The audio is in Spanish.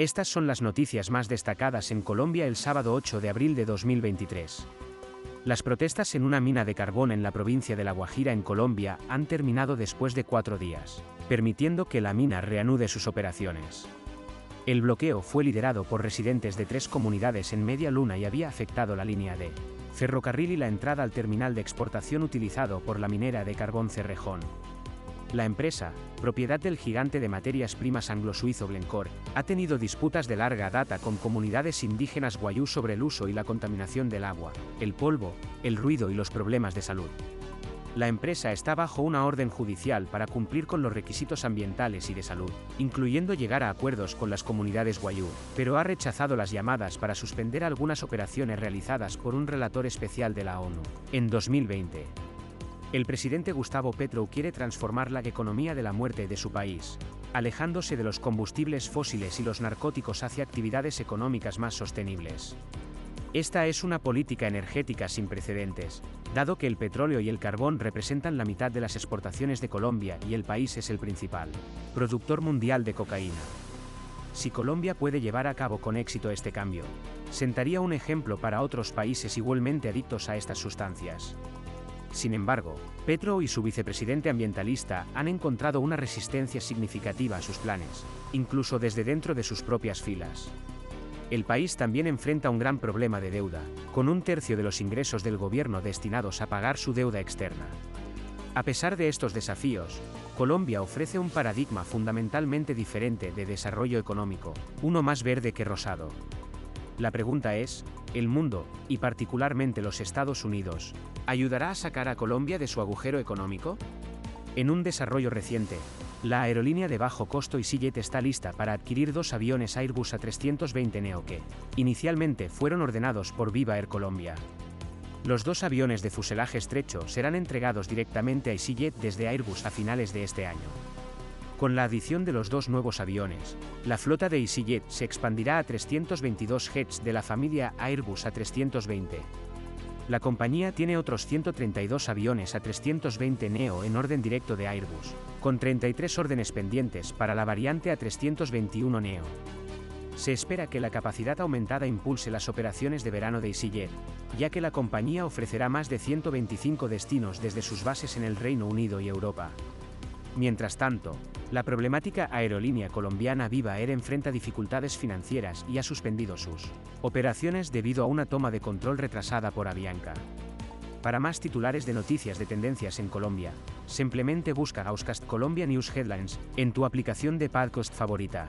Estas son las noticias más destacadas en Colombia el sábado 8 de abril de 2023. Las protestas en una mina de carbón en la provincia de La Guajira en Colombia han terminado después de cuatro días, permitiendo que la mina reanude sus operaciones. El bloqueo fue liderado por residentes de tres comunidades en Media Luna y había afectado la línea de ferrocarril y la entrada al terminal de exportación utilizado por la minera de carbón Cerrejón. La empresa, propiedad del gigante de materias primas anglo-suizo Glencore, ha tenido disputas de larga data con comunidades indígenas guayú sobre el uso y la contaminación del agua, el polvo, el ruido y los problemas de salud. La empresa está bajo una orden judicial para cumplir con los requisitos ambientales y de salud, incluyendo llegar a acuerdos con las comunidades guayú, pero ha rechazado las llamadas para suspender algunas operaciones realizadas por un relator especial de la ONU. En 2020, el presidente Gustavo Petro quiere transformar la economía de la muerte de su país, alejándose de los combustibles fósiles y los narcóticos hacia actividades económicas más sostenibles. Esta es una política energética sin precedentes, dado que el petróleo y el carbón representan la mitad de las exportaciones de Colombia y el país es el principal productor mundial de cocaína. Si Colombia puede llevar a cabo con éxito este cambio, sentaría un ejemplo para otros países igualmente adictos a estas sustancias. Sin embargo, Petro y su vicepresidente ambientalista han encontrado una resistencia significativa a sus planes, incluso desde dentro de sus propias filas. El país también enfrenta un gran problema de deuda, con un tercio de los ingresos del gobierno destinados a pagar su deuda externa. A pesar de estos desafíos, Colombia ofrece un paradigma fundamentalmente diferente de desarrollo económico, uno más verde que rosado. La pregunta es, ¿el mundo, y particularmente los Estados Unidos, ayudará a sacar a Colombia de su agujero económico? En un desarrollo reciente, la aerolínea de bajo costo EasyJet está lista para adquirir dos aviones Airbus A320 Neo que, inicialmente, fueron ordenados por Viva Air Colombia. Los dos aviones de fuselaje estrecho serán entregados directamente a EasyJet desde Airbus a finales de este año. Con la adición de los dos nuevos aviones, la flota de EasyJet se expandirá a 322 jets de la familia Airbus A320. La compañía tiene otros 132 aviones A320 Neo en orden directo de Airbus, con 33 órdenes pendientes para la variante A321 Neo. Se espera que la capacidad aumentada impulse las operaciones de verano de EasyJet, ya que la compañía ofrecerá más de 125 destinos desde sus bases en el Reino Unido y Europa. Mientras tanto, la problemática aerolínea colombiana Viva Air enfrenta dificultades financieras y ha suspendido sus operaciones debido a una toma de control retrasada por Avianca. Para más titulares de noticias de tendencias en Colombia, simplemente busca Auscast Colombia News Headlines en tu aplicación de podcast favorita.